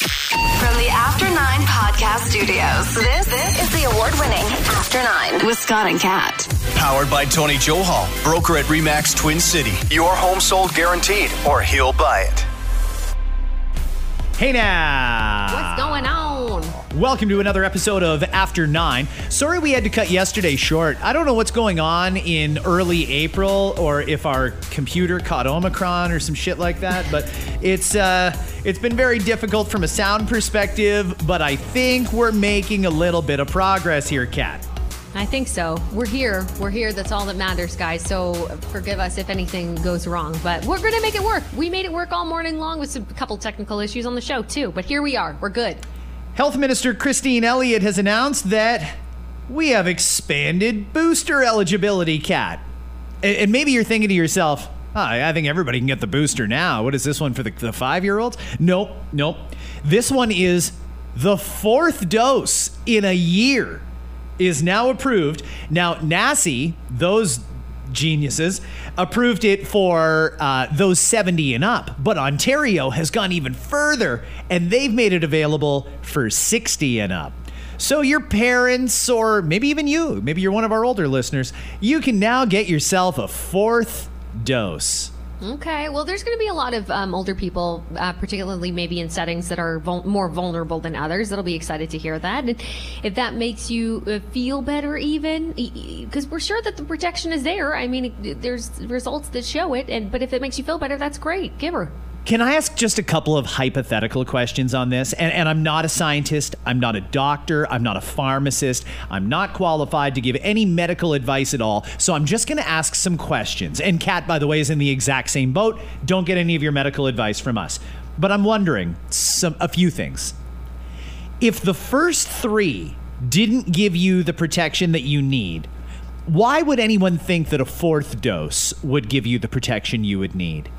From the After Nine Podcast Studios, this, this is the award winning After Nine with Scott and Kat. Powered by Tony Johal, broker at REMAX Twin City. Your home sold guaranteed, or he'll buy it. Hey now! What's going on? Welcome to another episode of After Nine. Sorry we had to cut yesterday short. I don't know what's going on in early April or if our computer caught Omicron or some shit like that, but it's uh it's been very difficult from a sound perspective, but I think we're making a little bit of progress here, Kat. I think so. We're here. We're here. That's all that matters, guys. So forgive us if anything goes wrong, but we're going to make it work. We made it work all morning long with some couple technical issues on the show, too. But here we are. We're good. Health Minister Christine Elliott has announced that we have expanded booster eligibility. And and maybe you're thinking to yourself, oh, I think everybody can get the booster now. What is this one for the, the five year olds? Nope, nope. This one is the fourth dose in a year is now approved. Now, NACI, those geniuses, approved it for uh, those 70 and up. But Ontario has gone even further and they've made it available for 60 and up. So, your parents, or maybe even you, maybe you're one of our older listeners, you can now get yourself a fourth dose. Okay. Well, there's going to be a lot of um, older people, uh, particularly maybe in settings that are vul- more vulnerable than others. That'll be excited to hear that. And if that makes you uh, feel better, even because we're sure that the protection is there. I mean, there's results that show it. And but if it makes you feel better, that's great. Give her. Can I ask just a couple of hypothetical questions on this? And, and I'm not a scientist, I'm not a doctor, I'm not a pharmacist, I'm not qualified to give any medical advice at all. So I'm just going to ask some questions. And Kat, by the way, is in the exact same boat. Don't get any of your medical advice from us. But I'm wondering some a few things. If the first three didn't give you the protection that you need, why would anyone think that a fourth dose would give you the protection you would need?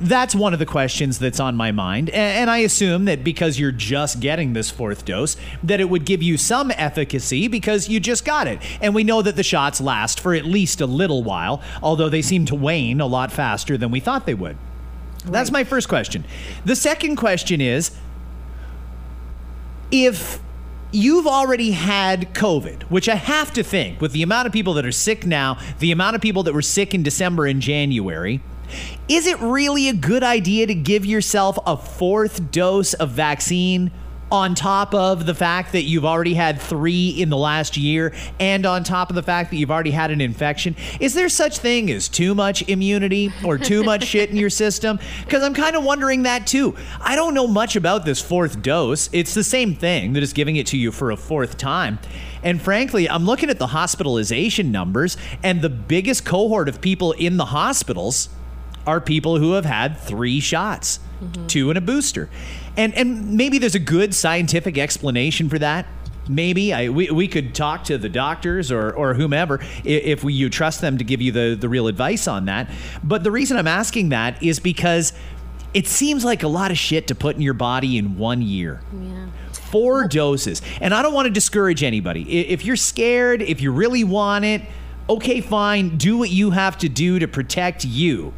That's one of the questions that's on my mind. And I assume that because you're just getting this fourth dose, that it would give you some efficacy because you just got it. And we know that the shots last for at least a little while, although they seem to wane a lot faster than we thought they would. That's my first question. The second question is if you've already had COVID, which I have to think, with the amount of people that are sick now, the amount of people that were sick in December and January, is it really a good idea to give yourself a fourth dose of vaccine on top of the fact that you've already had three in the last year and on top of the fact that you've already had an infection? Is there such thing as too much immunity or too much shit in your system? Because I'm kind of wondering that too. I don't know much about this fourth dose. It's the same thing, they're giving it to you for a fourth time. And frankly, I'm looking at the hospitalization numbers, and the biggest cohort of people in the hospitals are people who have had three shots, two and a booster. And and maybe there's a good scientific explanation for that. Maybe I, we, we could talk to the doctors or, or whomever if we, you trust them to give you the, the real advice on that. But the reason I'm asking that is because it seems like a lot of shit to put in your body in one year Yeah. four doses. And I don't want to discourage anybody. If you're scared, if you really want it, okay, fine, do what you have to do to protect you.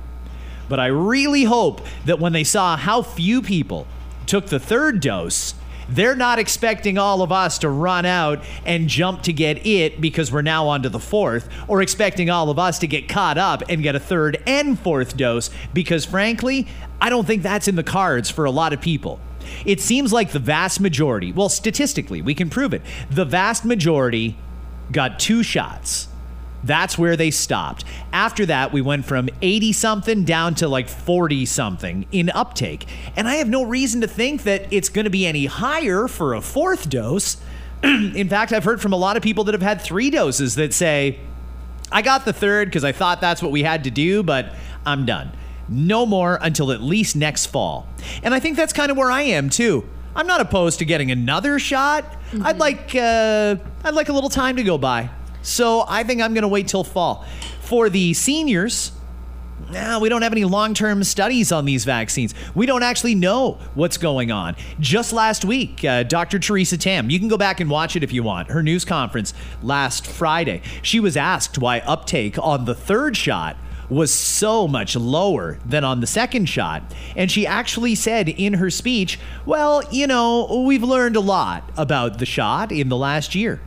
But I really hope that when they saw how few people took the third dose, they're not expecting all of us to run out and jump to get it because we're now on to the fourth, or expecting all of us to get caught up and get a third and fourth dose because, frankly, I don't think that's in the cards for a lot of people. It seems like the vast majority, well, statistically, we can prove it, the vast majority got two shots. That's where they stopped. After that, we went from 80 something down to like 40 something in uptake. And I have no reason to think that it's going to be any higher for a fourth dose. in fact, I've heard from a lot of people that have had three doses that say, I got the third because I thought that's what we had to do, but I'm done. No more until at least next fall. And I think that's kind of where I am too. I'm not opposed to getting another shot. I'd like uh, I'd like a little time to go by. So I think I'm going to wait till fall. For the seniors, nah, we don't have any long term studies on these vaccines. We don't actually know what's going on. Just last week, uh, Dr. Theresa Tam, you can go back and watch it if you want, her news conference last Friday. She was asked why uptake on the third shot was so much lower than on the second shot. And she actually said in her speech, well, you know, we've learned a lot about the shot in the last year.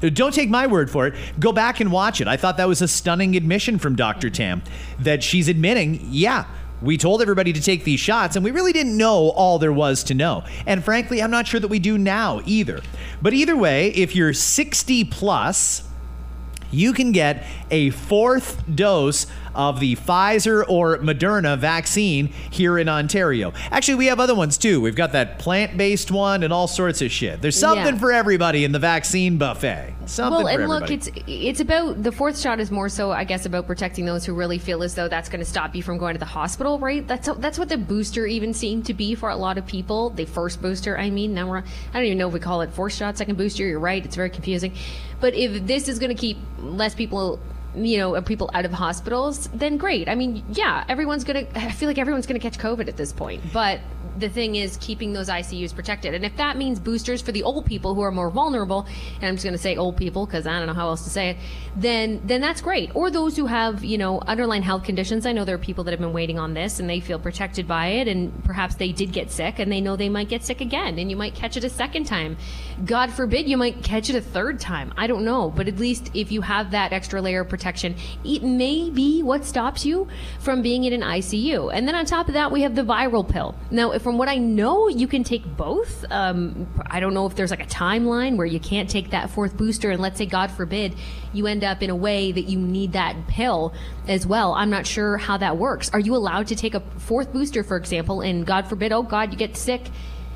Don't take my word for it. Go back and watch it. I thought that was a stunning admission from Dr. Tam that she's admitting, yeah, we told everybody to take these shots and we really didn't know all there was to know. And frankly, I'm not sure that we do now either. But either way, if you're 60 plus, you can get a fourth dose of the Pfizer or Moderna vaccine here in Ontario. Actually, we have other ones too. We've got that plant based one and all sorts of shit. There's something Yeah. for everybody in the vaccine buffet. Something for everybody. well, and look, it's it's about the fourth shot is more so, I guess, about protecting those who really feel as though that's going to stop you from going to the hospital, right? That's that's what the booster even seemed to be for a lot of people. The first booster, I mean, now we're I don't even know if we call it fourth shot, second booster. You're right; it's very confusing. But if this is going to keep less people. You know, people out of hospitals, then great. I mean, yeah, everyone's gonna. I feel like everyone's gonna catch COVID at this point. But the thing is keeping those ICUs protected. And if that means boosters for the old people who are more vulnerable, and I'm just going to say old people because I don't know how else to say it, then then that's great. Or those who have you know underlying health conditions. I know there are people that have been waiting on this and they feel protected by it, and perhaps they did get sick and they know they might get sick again, and you might catch it a second time. God forbid you might catch it a third time. I don't know, but at least if you have that extra layer of protection, it may be what stops you from being in an ICU. And then on top of that, we have the viral pill. Now, from what I know, you can take both. Um, I don't know if there's like a timeline where you can't take that fourth booster, and let's say, God forbid, you end up in a way that you need that pill as well. I'm not sure how that works. Are you allowed to take a fourth booster, for example, and God forbid, oh God, you get sick?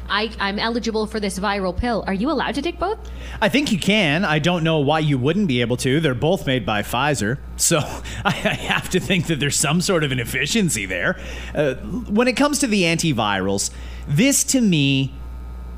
I, I'm eligible for this viral pill. Are you allowed to take both? I think you can. I don't know why you wouldn't be able to. They're both made by Pfizer. So I have to think that there's some sort of an efficiency there. Uh, when it comes to the antivirals, this to me,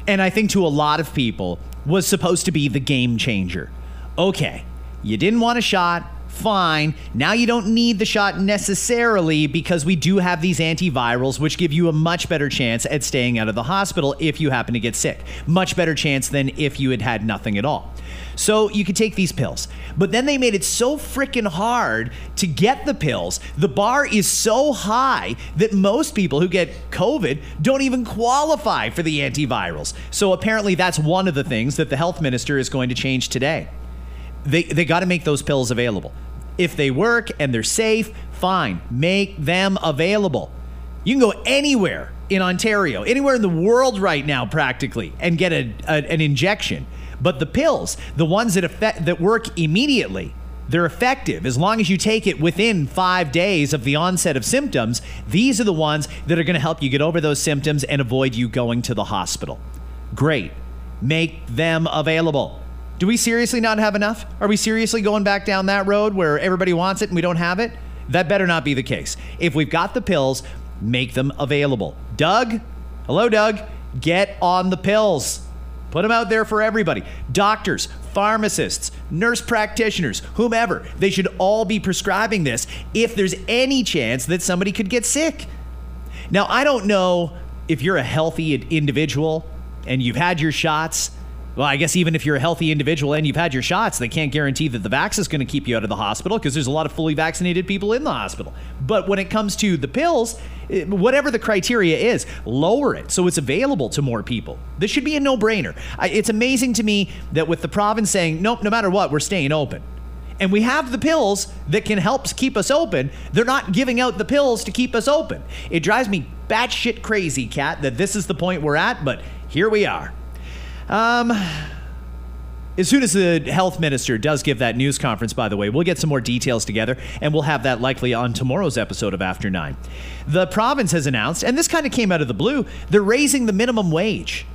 and I think to a lot of people, was supposed to be the game changer. Okay, you didn't want a shot. Fine. Now you don't need the shot necessarily because we do have these antivirals, which give you a much better chance at staying out of the hospital if you happen to get sick. Much better chance than if you had had nothing at all. So you could take these pills. But then they made it so freaking hard to get the pills. The bar is so high that most people who get COVID don't even qualify for the antivirals. So apparently that's one of the things that the health minister is going to change today. They they got to make those pills available. If they work and they're safe, fine, make them available. You can go anywhere in Ontario, anywhere in the world right now, practically, and get a, a- an injection. But the pills, the ones that affect, that work immediately, they're effective as long as you take it within five days of the onset of symptoms. These are the ones that are going to help you get over those symptoms and avoid you going to the hospital. Great. Make them available. Do we seriously not have enough? Are we seriously going back down that road where everybody wants it and we don't have it? That better not be the case. If we've got the pills, make them available. Doug, hello, Doug, get on the pills. Put them out there for everybody. Doctors, pharmacists, nurse practitioners, whomever, they should all be prescribing this if there's any chance that somebody could get sick. Now, I don't know if you're a healthy individual and you've had your shots. Well, I guess even if you're a healthy individual and you've had your shots, they can't guarantee that the vax is going to keep you out of the hospital because there's a lot of fully vaccinated people in the hospital. But when it comes to the pills, eh, whatever the criteria is, lower it so it's available to more people. This should be a no brainer. It's amazing to me that with the province saying, nope, no matter what, we're staying open and we have the pills that can help keep us open. They're not giving out the pills to keep us open. It drives me batshit crazy, Kat, that this is the point we're at, but here we are. Um, as soon as the health minister does give that news conference, by the way, we'll get some more details together and we'll have that likely on tomorrow's episode of After Nine. The province has announced, and this kind of came out of the blue, they're raising the minimum wage.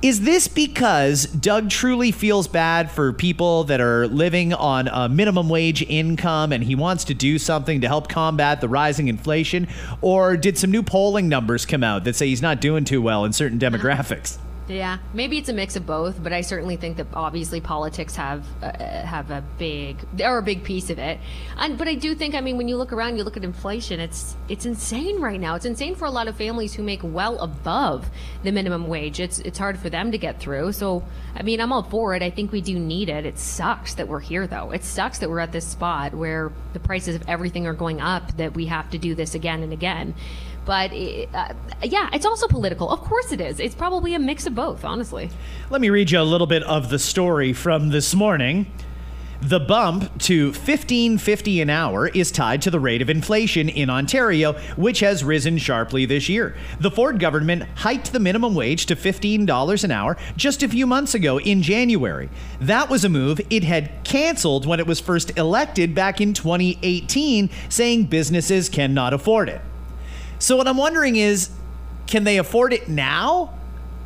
Is this because Doug truly feels bad for people that are living on a minimum wage income and he wants to do something to help combat the rising inflation? Or did some new polling numbers come out that say he's not doing too well in certain demographics? Yeah, maybe it's a mix of both, but I certainly think that obviously politics have uh, have a big or a big piece of it. And but I do think, I mean, when you look around, you look at inflation, it's it's insane right now. It's insane for a lot of families who make well above the minimum wage. It's it's hard for them to get through. So, I mean, I'm all for it. I think we do need it. It sucks that we're here though. It sucks that we're at this spot where the prices of everything are going up that we have to do this again and again. But uh, yeah, it's also political. Of course it is. It's probably a mix of both, honestly. Let me read you a little bit of the story from this morning. The bump to 15.50 an hour is tied to the rate of inflation in Ontario, which has risen sharply this year. The Ford government hiked the minimum wage to $15 an hour just a few months ago in January. That was a move it had canceled when it was first elected back in 2018, saying businesses cannot afford it. So what I'm wondering is, can they afford it now?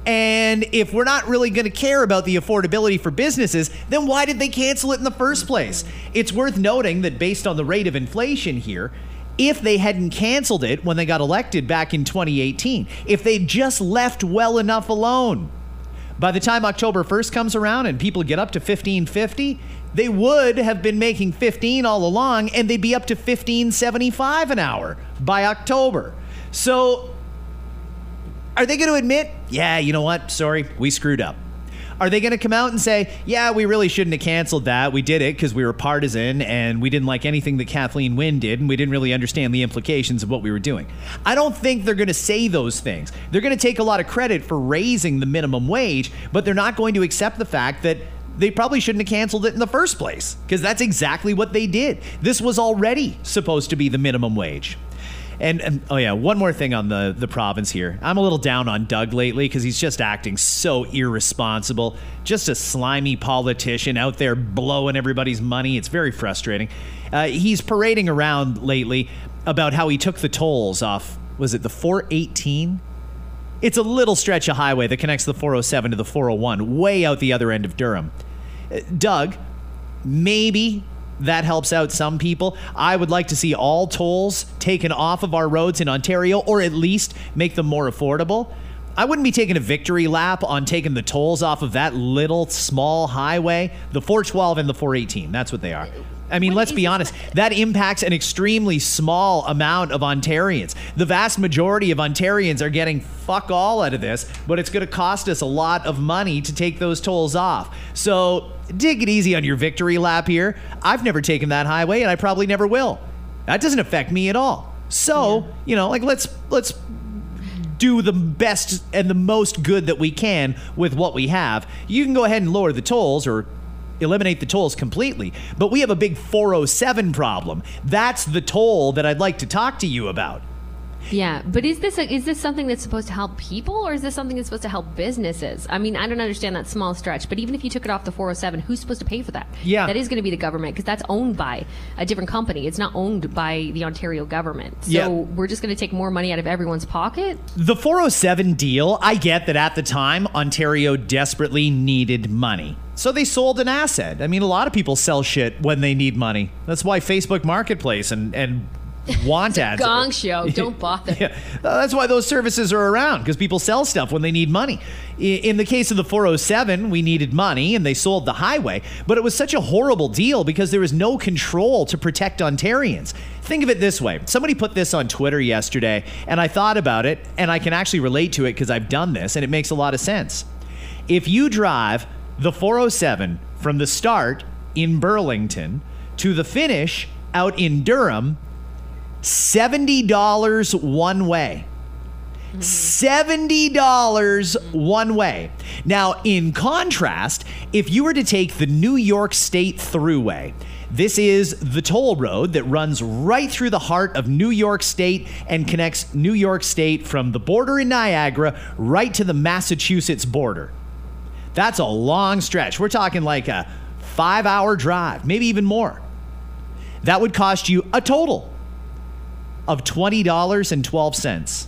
And if we're not really going to care about the affordability for businesses, then why did they cancel it in the first place? It's worth noting that based on the rate of inflation here, if they hadn't canceled it when they got elected back in 2018, if they'd just left well enough alone, by the time October 1st comes around and people get up to 1550, they would have been making 15 all along and they'd be up to 1575 an hour by October. So, are they going to admit, yeah, you know what? Sorry, we screwed up. Are they going to come out and say, yeah, we really shouldn't have canceled that. We did it because we were partisan and we didn't like anything that Kathleen Wynne did and we didn't really understand the implications of what we were doing? I don't think they're going to say those things. They're going to take a lot of credit for raising the minimum wage, but they're not going to accept the fact that they probably shouldn't have canceled it in the first place because that's exactly what they did. This was already supposed to be the minimum wage. And, and, oh yeah, one more thing on the the province here. I'm a little down on Doug lately because he's just acting so irresponsible. Just a slimy politician out there blowing everybody's money. It's very frustrating. Uh, he's parading around lately about how he took the tolls off. Was it the 418? It's a little stretch of highway that connects the 407 to the 401, way out the other end of Durham. Uh, Doug, maybe that helps out some people. I would like to see all tolls taken off of our roads in Ontario, or at least make them more affordable. I wouldn't be taking a victory lap on taking the tolls off of that little small highway, the 412 and the 418. That's what they are. I mean, let's be honest, that impacts an extremely small amount of Ontarians. The vast majority of Ontarians are getting fuck all out of this, but it's going to cost us a lot of money to take those tolls off. So dig it easy on your victory lap here. I've never taken that highway, and I probably never will. That doesn't affect me at all. So, yeah. you know, like let's let's do the best and the most good that we can with what we have. You can go ahead and lower the tolls or eliminate the tolls completely. But we have a big 407 problem. That's the toll that I'd like to talk to you about. Yeah, but is this a, is this something that's supposed to help people, or is this something that's supposed to help businesses? I mean, I don't understand that small stretch. But even if you took it off the 407, who's supposed to pay for that? Yeah, that is going to be the government because that's owned by a different company. It's not owned by the Ontario government. So yeah. we're just going to take more money out of everyone's pocket. The 407 deal, I get that at the time Ontario desperately needed money. So they sold an asset. I mean, a lot of people sell shit when they need money. That's why Facebook Marketplace and, and want ads. Gong show. Don't bother. yeah. Uh, that's why those services are around because people sell stuff when they need money. In the case of the 407, we needed money and they sold the highway, but it was such a horrible deal because there was no control to protect Ontarians. Think of it this way somebody put this on Twitter yesterday, and I thought about it, and I can actually relate to it because I've done this, and it makes a lot of sense. If you drive the 407 from the start in Burlington to the finish out in Durham, $70 one way. $70 one way. Now, in contrast, if you were to take the New York State Thruway, this is the toll road that runs right through the heart of New York State and connects New York State from the border in Niagara right to the Massachusetts border. That's a long stretch. We're talking like a five hour drive, maybe even more. That would cost you a total of $20.12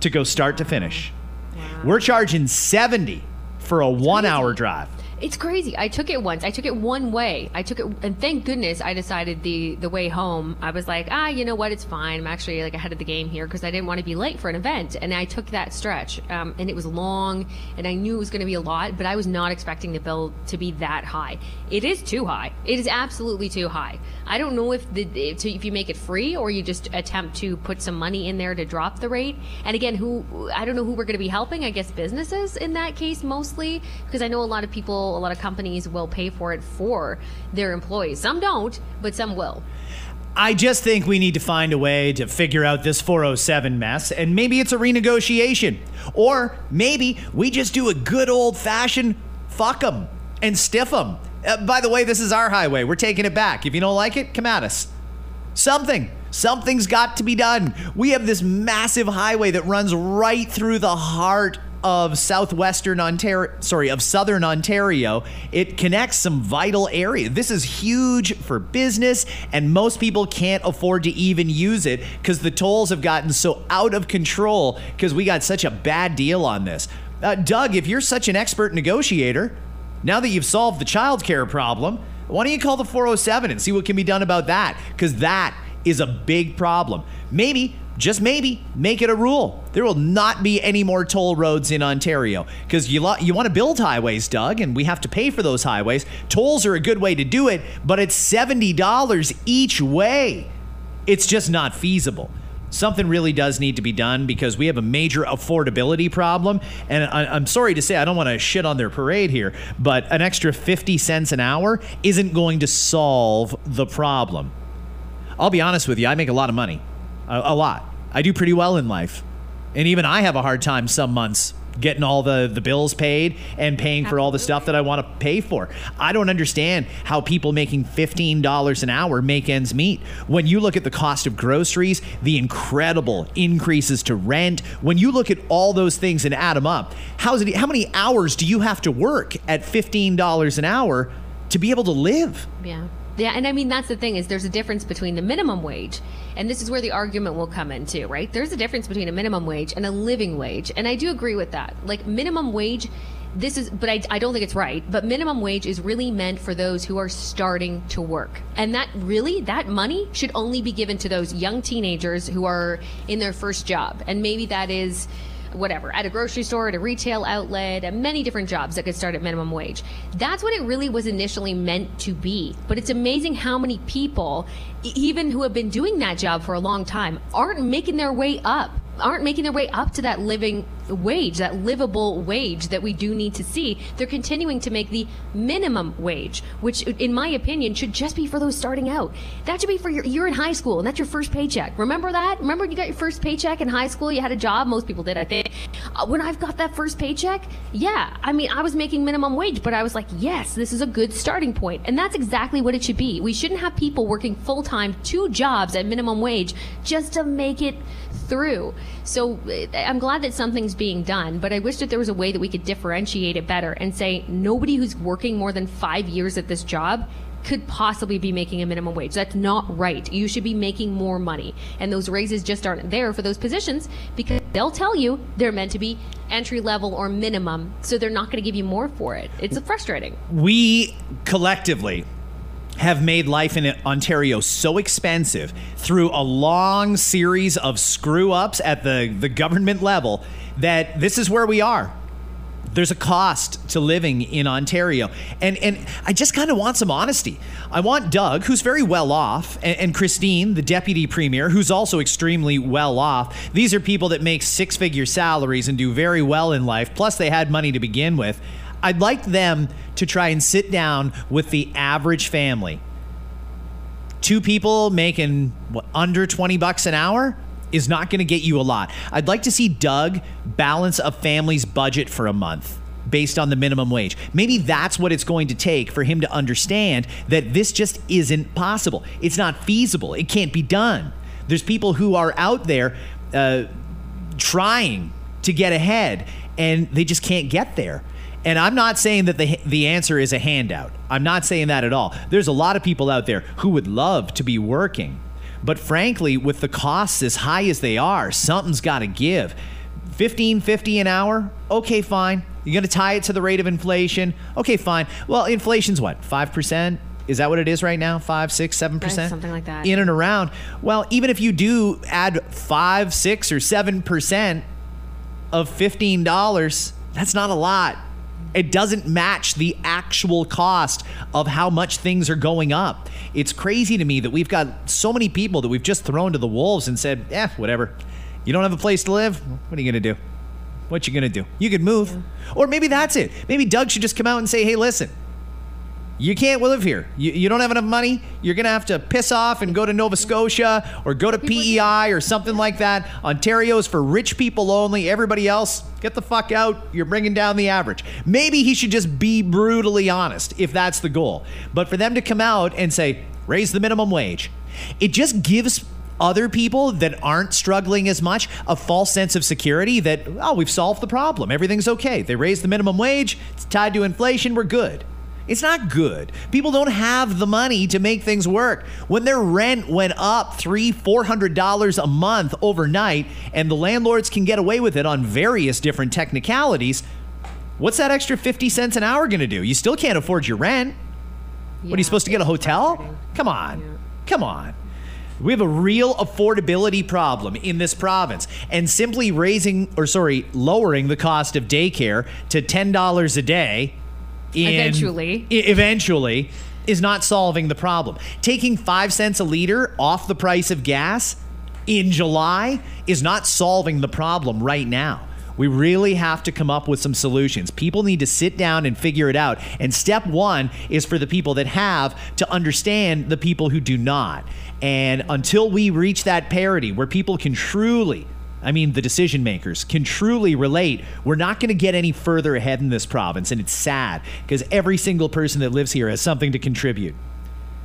to go start to finish. Wow. We're charging 70 for a one hour drive. It's crazy. I took it once. I took it one way. I took it, and thank goodness I decided the the way home. I was like, ah, you know what? It's fine. I'm actually like ahead of the game here because I didn't want to be late for an event, and I took that stretch. Um, and it was long, and I knew it was going to be a lot, but I was not expecting the bill to be that high. It is too high. It is absolutely too high. I don't know if the if you make it free or you just attempt to put some money in there to drop the rate. And again, who I don't know who we're going to be helping. I guess businesses in that case mostly because I know a lot of people, a lot of companies will pay for it for their employees. Some don't, but some will. I just think we need to find a way to figure out this 407 mess, and maybe it's a renegotiation. Or maybe we just do a good old fashioned fuck them and stiff them. Uh, by the way, this is our highway. We're taking it back. If you don't like it, come at us. Something. Something's got to be done. We have this massive highway that runs right through the heart of southwestern Ontario, sorry, of southern Ontario. It connects some vital area. This is huge for business, and most people can't afford to even use it because the tolls have gotten so out of control because we got such a bad deal on this. Uh, Doug, if you're such an expert negotiator, now that you've solved the childcare problem, why don't you call the 407 and see what can be done about that? Because that is a big problem. Maybe just maybe make it a rule. There will not be any more toll roads in Ontario because you lo- you want to build highways, Doug, and we have to pay for those highways. Tolls are a good way to do it, but it's seventy dollars each way. It's just not feasible. Something really does need to be done because we have a major affordability problem. And I, am sorry to say, I don't want to shit on their parade here, but an extra 50 cents an hour isn't going to solve the problem. I'll be honest with you, I make a lot of money a, a lot. I do pretty well in life. And even I have a hard time some months getting all the, the bills paid and paying for all the stuff that I want to pay for. I don't understand how people making $15 an hour make ends meet. When you look at the cost of groceries, the incredible increases to rent, when you look at all those things and add them up, how's it, how many hours do you have to work at $15 an hour to be able to live? Yeah. Yeah, and I mean that's the thing is there's a difference between the minimum wage, and this is where the argument will come in too, right? There's a difference between a minimum wage and a living wage, and I do agree with that. Like minimum wage, this is, but I, I don't think it's right. But minimum wage is really meant for those who are starting to work, and that really that money should only be given to those young teenagers who are in their first job, and maybe that is whatever, at a grocery store, at a retail outlet, at many different jobs that could start at minimum wage. That's what it really was initially meant to be. But it's amazing how many people, even who have been doing that job for a long time, aren't making their way up aren't making their way up to that living wage, that livable wage that we do need to see. They're continuing to make the minimum wage, which, in my opinion, should just be for those starting out. That should be for your, you're in high school and that's your first paycheck. Remember that? Remember you got your first paycheck in high school? You had a job. Most people did, I think. Uh, when I've got that first paycheck, yeah, I mean, I was making minimum wage, but I was like, yes, this is a good starting point. And that's exactly what it should be. We shouldn't have people working full time, two jobs at minimum wage just to make it through. So eh, I'm glad that something's being done, but I wish that there was a way that we could differentiate it better and say nobody who's working more than five years at this job could possibly be making a minimum wage. That's not right. You should be making more money. And those raises just aren't there for those positions because they'll tell you they're meant to be entry level or minimum. So they're not going to give you more for it. It's frustrating. We collectively have made life in Ontario so expensive through a long series of screw ups at the, the government level that this is where we are. There's a cost to living in Ontario. And, and I just kind of want some honesty. I want Doug, who's very well off, and, and Christine, the deputy premier, who's also extremely well off. These are people that make six figure salaries and do very well in life. Plus, they had money to begin with. I'd like them to try and sit down with the average family. Two people making what, under 20 bucks an hour is not going to get you a lot. I'd like to see Doug balance a family's budget for a month based on the minimum wage. Maybe that's what it's going to take for him to understand that this just isn't possible. It's not feasible. It can't be done. There's people who are out there uh, trying to get ahead and they just can't get there. And I'm not saying that the the answer is a handout. I'm not saying that at all. There's a lot of people out there who would love to be working. But frankly, with the costs as high as they are, something's got to give. Fifteen fifty an hour. Okay, fine. You're going to tie it to the rate of inflation. Okay, fine. Well, inflation's what? Five percent. Is that what it is right now? Five, six, seven percent, something like that. In and around. Well, even if you do add five, six, or seven percent of fifteen dollars, that's not a lot. It doesn't match the actual cost of how much things are going up. It's crazy to me that we've got so many people that we've just thrown to the wolves and said, "Eh, whatever. You don't have a place to live. What are you going to do? What you going to do? You could move." Or maybe that's it. Maybe Doug should just come out and say, "Hey, listen. You can't live here. You, you don't have enough money. You're going to have to piss off and go to Nova Scotia or go to PEI or something like that. Ontario's for rich people only. Everybody else, get the fuck out. You're bringing down the average. Maybe he should just be brutally honest if that's the goal. But for them to come out and say, raise the minimum wage, it just gives other people that aren't struggling as much a false sense of security that, oh, we've solved the problem. Everything's okay. They raised the minimum wage, it's tied to inflation, we're good. It's not good. People don't have the money to make things work. When their rent went up three, four hundred dollars a month overnight, and the landlords can get away with it on various different technicalities, what's that extra fifty cents an hour going to do? You still can't afford your rent. what are you supposed to get a hotel? Come on, come on. We have a real affordability problem in this province, and simply raising or sorry, lowering the cost of daycare to ten dollars a day in- Eventually. i- eventually is not solving the problem. Taking five cents a liter off the price of gas in July is not solving the problem right now. We really have to come up with some solutions. People need to sit down and figure it out. And step one is for the people that have to understand the people who do not. And until we reach that parity where people can truly I mean, the decision makers can truly relate. We're not going to get any further ahead in this province, and it's sad because every single person that lives here has something to contribute.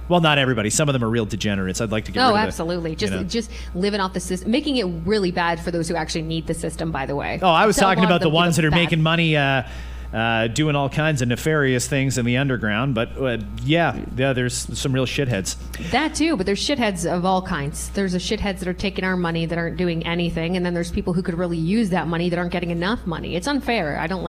Well, not everybody. Some of them are real degenerates. I'd like to get rid Oh, of the- absolutely. Just know. just living off the system, making it really bad for those who actually need the system. By the way. Oh, I was talking about the them ones that are bad. making money, uh, uh, doing all kinds of nefarious things in the underground. But uh, yeah, yeah, there's some real shitheads. That too, but there's shitheads of all kinds. There's the shitheads that are taking our money that aren't doing anything, and then there's people who could really use that money that aren't getting enough money. It's unfair. I don't.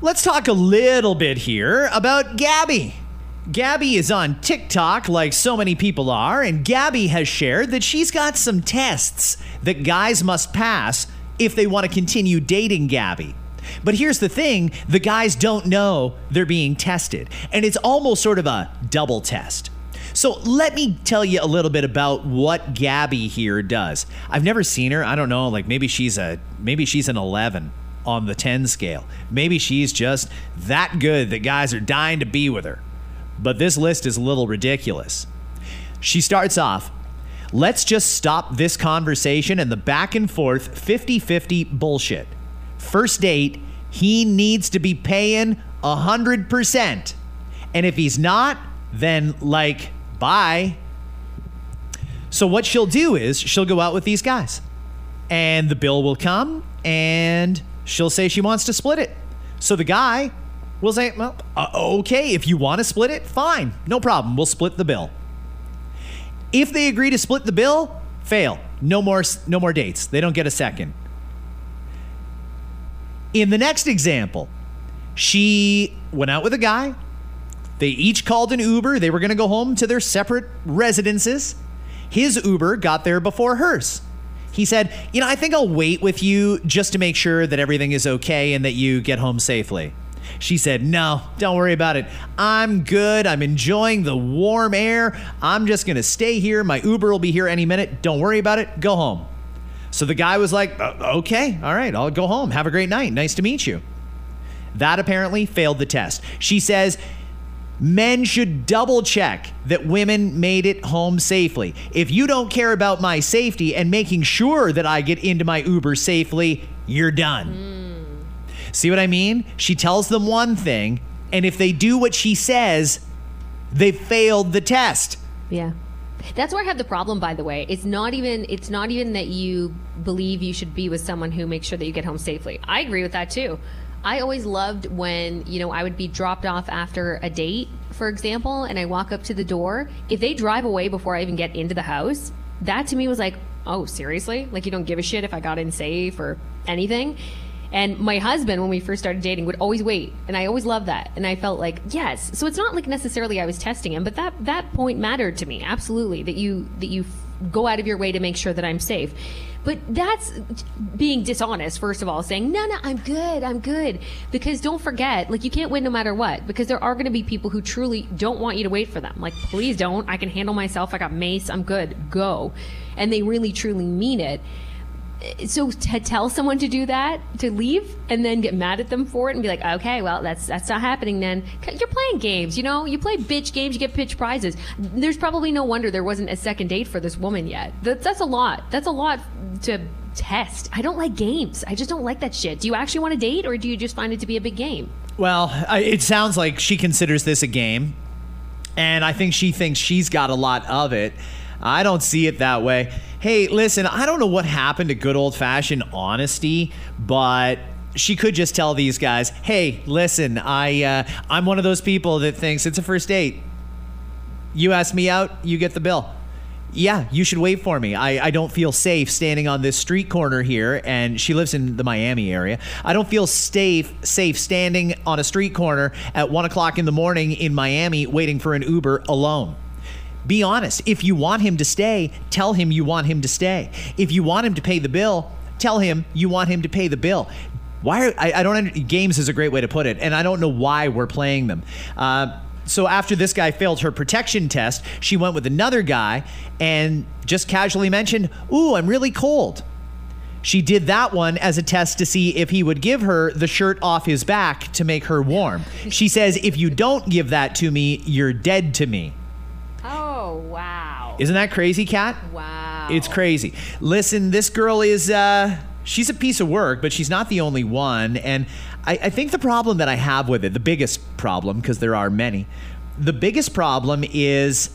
Let's talk a little bit here about Gabby. Gabby is on TikTok like so many people are, and Gabby has shared that she's got some tests that guys must pass if they want to continue dating Gabby. But here's the thing the guys don't know they're being tested, and it's almost sort of a double test. So let me tell you a little bit about what Gabby here does. I've never seen her. I don't know, like maybe she's a maybe she's an 11 on the 10 scale. Maybe she's just that good that guys are dying to be with her. But this list is a little ridiculous. She starts off, let's just stop this conversation and the back and forth 50 50 bullshit. First date, he needs to be paying 100%. And if he's not, then like, bye. So what she'll do is she'll go out with these guys and the bill will come and she'll say she wants to split it. So the guy will say, well, uh, okay, if you want to split it, fine, no problem, we'll split the bill. If they agree to split the bill, fail. No more no more dates. They don't get a second. In the next example, she went out with a guy. They each called an Uber. They were going to go home to their separate residences. His Uber got there before hers. He said, You know, I think I'll wait with you just to make sure that everything is okay and that you get home safely. She said, No, don't worry about it. I'm good. I'm enjoying the warm air. I'm just going to stay here. My Uber will be here any minute. Don't worry about it. Go home. So the guy was like, "Uh, Okay, all right, I'll go home. Have a great night. Nice to meet you. That apparently failed the test. She says, Men should double check that women made it home safely. If you don't care about my safety and making sure that I get into my Uber safely, you're done. Hmm. See what I mean? She tells them one thing, and if they do what she says, they failed the test. Yeah. That's where I have the problem by the way. It's not even it's not even that you believe you should be with someone who makes sure that you get home safely. I agree with that too. I always loved when, you know, I would be dropped off after a date, for example, and I walk up to the door. If they drive away before I even get into the house, that to me was like, "Oh, seriously? Like you don't give a shit if I got in safe or anything?" And my husband, when we first started dating, would always wait, and I always loved that. And I felt like yes. So it's not like necessarily I was testing him, but that that point mattered to me absolutely. That you that you go out of your way to make sure that I'm safe. But that's being dishonest, first of all, saying, no, no, I'm good, I'm good. Because don't forget, like, you can't win no matter what, because there are going to be people who truly don't want you to wait for them. Like, please don't. I can handle myself. I got mace. I'm good. Go. And they really, truly mean it so to tell someone to do that to leave and then get mad at them for it and be like okay well that's that's not happening then. You're playing games you know? You play bitch games you get pitch prizes. There's probably no wonder there wasn't a second date for this woman yet. That's, that's a lot. That's a lot to test. I don't like games. I just don't like that shit. Do you actually want to date or do you just find it to be a big game? Well, I, it sounds like she considers this a game, and I think she thinks she's got a lot of it. I don't see it that way. Hey, listen, I don't know what happened to good old fashioned honesty, but she could just tell these guys, "Hey, listen, I uh, I'm one of those people that thinks it's a first date. You ask me out, you get the bill." Yeah, you should wait for me. I, I don't feel safe standing on this street corner here, and she lives in the Miami area. I don't feel safe safe standing on a street corner at one o'clock in the morning in Miami waiting for an Uber alone. Be honest. If you want him to stay, tell him you want him to stay. If you want him to pay the bill, tell him you want him to pay the bill. Why? Are, I, I don't. Games is a great way to put it, and I don't know why we're playing them. Uh, so after this guy failed her protection test, she went with another guy and just casually mentioned, "Ooh, I'm really cold." She did that one as a test to see if he would give her the shirt off his back to make her warm. She says, "If you don't give that to me, you're dead to me." Oh wow Isn't that crazy, Kat? wow It's crazy. Listen, this girl is uh she's a piece of work, but she's not the only one. And I, I think the problem that I have with it, the biggest problem, because there are many, the biggest problem is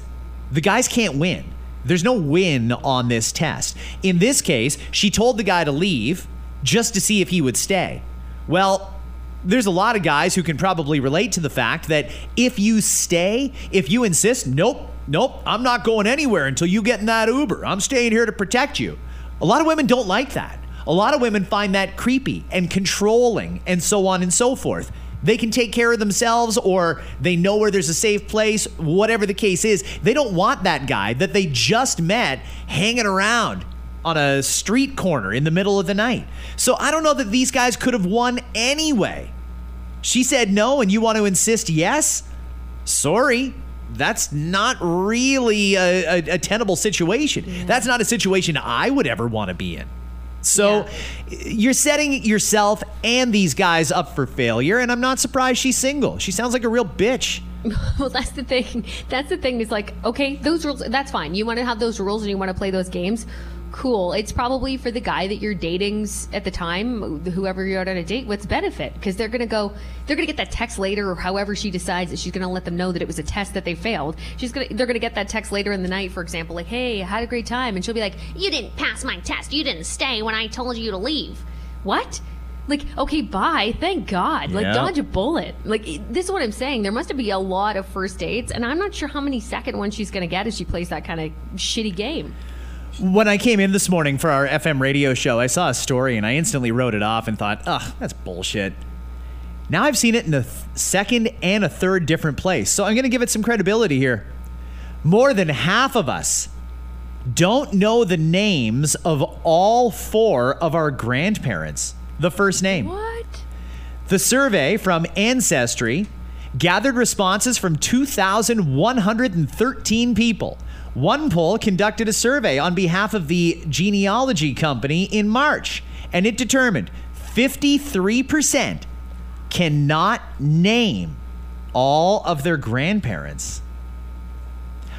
the guys can't win. There's no win on this test. In this case, she told the guy to leave just to see if he would stay. Well, there's a lot of guys who can probably relate to the fact that if you stay, if you insist, nope, nope, I'm not going anywhere until you get in that Uber. I'm staying here to protect you. A lot of women don't like that. A lot of women find that creepy and controlling and so on and so forth. They can take care of themselves or they know where there's a safe place, whatever the case is. They don't want that guy that they just met hanging around on a street corner in the middle of the night. So I don't know that these guys could have won anyway. She said no, and you want to insist yes? Sorry. That's not really a, a, a tenable situation. That's not a situation I would ever want to be in. So you're setting yourself and these guys up for failure, and I'm not surprised she's single. She sounds like a real bitch. well that's the thing that's the thing is like okay those rules that's fine you want to have those rules and you want to play those games cool. It's probably for the guy that you're dating's at the time whoever you're out on a date what's benefit because they're gonna go they're gonna get that text later or however she decides that she's gonna let them know that it was a test that they failed. She's gonna they're gonna get that text later in the night for example like hey I had a great time and she'll be like you didn't pass my test. You didn't stay when i told you to leave. What? Like okay bye. Thank god. Like Yeah. dodge a bullet. Like this is what i'm saying. There must be a lot of first dates and i'm not sure how many second ones she's gonna get if she plays that kind of shitty game When I came in this morning for our FM radio show, I saw a story and I instantly wrote it off and thought, ugh, that's bullshit. Now I've seen it in a th- second and a third different place, so I'm going to give it some credibility here. More than half of us don't know the names of all four of our grandparents. The first name. What? The survey from Ancestry gathered responses from 2,113 people. One poll conducted a survey on behalf of the genealogy company in March, and it determined 53% cannot name all of their grandparents.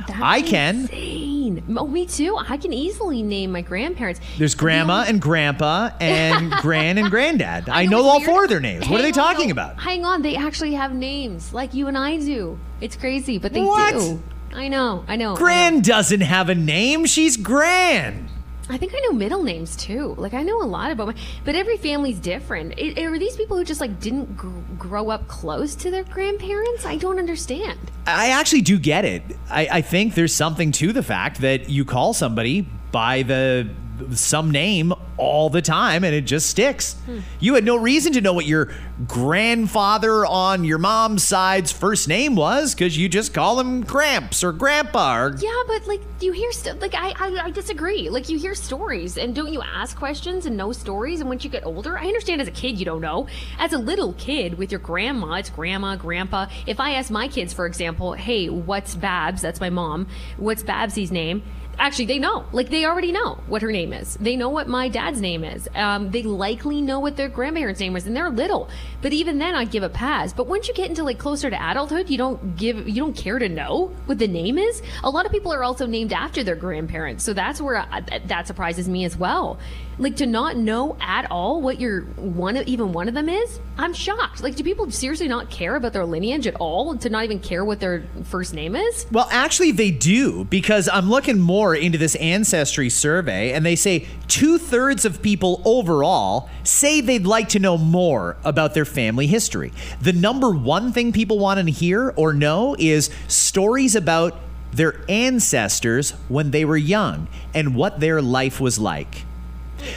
That's I can. Insane. Oh, me too. I can easily name my grandparents. There's grandma The and grandpa and gran and granddad. I, know, it's all weird. four of their names. What are they Hang on, talking about? Hang on, they actually have names like you and I do. It's crazy, but they What? do. I know, I know. I know. Gran doesn't have a name. She's Gran. I think I know middle names too. Like I know a lot about my, but every family's different. It, are these people who just like didn't gr- grow up close to their grandparents? I don't understand. I actually do get it. I, I think there's something to the fact that you call somebody by the some name all the time and it just sticks. You had no reason to know what your grandfather on your mom's side's first name was because you just call him Gramps or Grandpa or Yeah, but like you hear stuff. Like I, I, I disagree. Like you hear stories, and don't you ask questions and know stories? And once you get older, I understand as a kid you don't know. As a little kid with your grandma, it's grandma, grandpa. If I ask my kids, for example, hey, what's Babs? That's my mom. What's Babsy's name? Actually, they know. Like they already know what her name is. They know what my dad's name is. Um, they likely know what their grandparents' name was, and they're little. But even then, I'd give a pass. But once you get into like closer to adulthood, you don't give, you don't care to know what the name is. A lot of people are also named after their grandparents, so that's where I, that- that surprises me as well. Like to not know at all what your one, of, even one of them is. I'm shocked. Like, do people seriously not care about their lineage at all? To not even care what their first name is? Well, actually, they do because I'm looking more into this ancestry survey, and they say two thirds of people overall say they'd like to know more about their family history. The number one thing people want to hear or know is stories about their ancestors when they were young and what their life was like.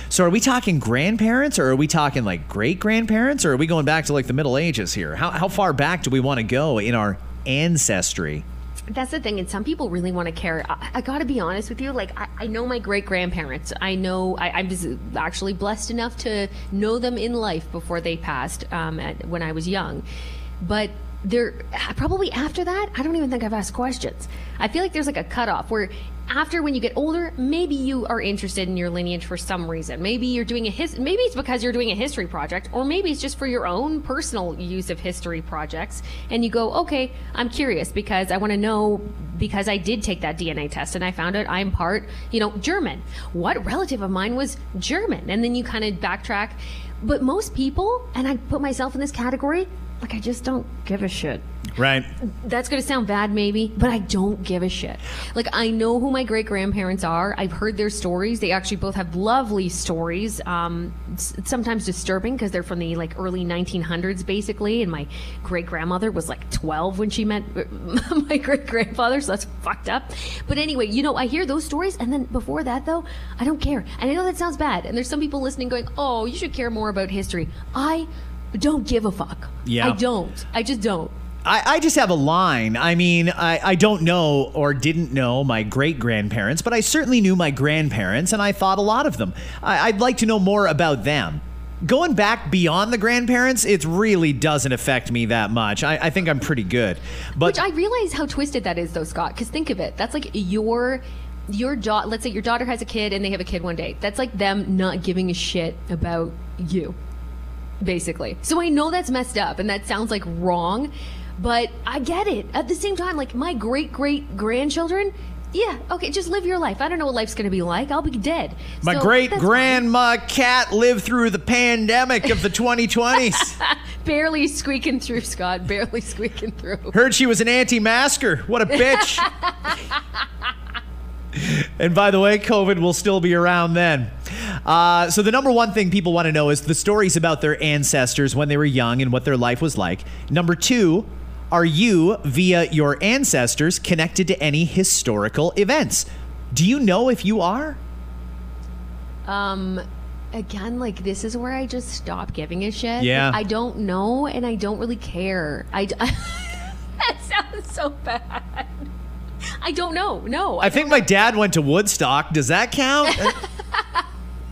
So, are we talking grandparents, or are we talking like great grandparents, or are we going back to like the Middle Ages here? How, how far back do we want to go in our ancestry? That's the thing, and some people really want to care. I, I got to be honest with you. Like, I, I know my great grandparents. I know I, I was actually blessed enough to know them in life before they passed um, at, when I was young. But there, probably after that, I don't even think I've asked questions. I feel like there's like a cutoff where after when you get older, maybe you are interested in your lineage for some reason. Maybe you're doing a his maybe it's because you're doing a history project, or maybe it's just for your own personal use of history projects. And you go, okay, I'm curious because I want to know because I did take that DNA test and I found out I'm part, you know, German. What relative of mine was German? And then you kind of backtrack. But most people, and I put myself in this category, like I just don't give a shit. Right. that's going to sound bad maybe but i don't give a shit. Like i know who my great grandparents are. I've heard their stories. They actually both have lovely stories. Um, sometimes disturbing because they're from the like early 1900s basically and my great grandmother was like 12 when she met my great grandfather so that's fucked up. But anyway you know i hear those stories and then before that though i don't care. And i know that sounds bad and there's some people listening going oh you should care more about history. I don't give a fuck Yeah. i don't i just don't I, I just have a line. I mean, I, I don't know or didn't know my great grandparents, but I certainly knew my grandparents and I thought a lot of them. I, I'd like to know more about them. Going back beyond the grandparents, it really doesn't affect me that much. I, I think I'm pretty good. But Which I realize how twisted that is, though, Scott. Because think of it. That's like your your daughter. Let's say your daughter has a kid and they have a kid one day. That's like them not giving a shit about you, basically. So I know that's messed up and that sounds like wrong, but I get it. At the same time, like my great great grandchildren. Yeah, okay, just live your life. I don't know what life's gonna be like. I'll be dead. my So great grandma Kat lived through the pandemic of the 2020s. barely squeaking through, Scott. Barely squeaking through. Heard she was an anti masker. What a bitch. and by the way, COVID will still be around then. Uh, so, the number one thing people want to know is the stories about their ancestors when they were young and what their life was like. Number two, are you, via your ancestors, connected to any historical events? Do you know if you are? Um, again, like this is where I just stop giving a shit. Yeah. I don't know, and I don't really care. I. d- that sounds so bad. I don't know. No, I think my dad went to Woodstock. Does that count?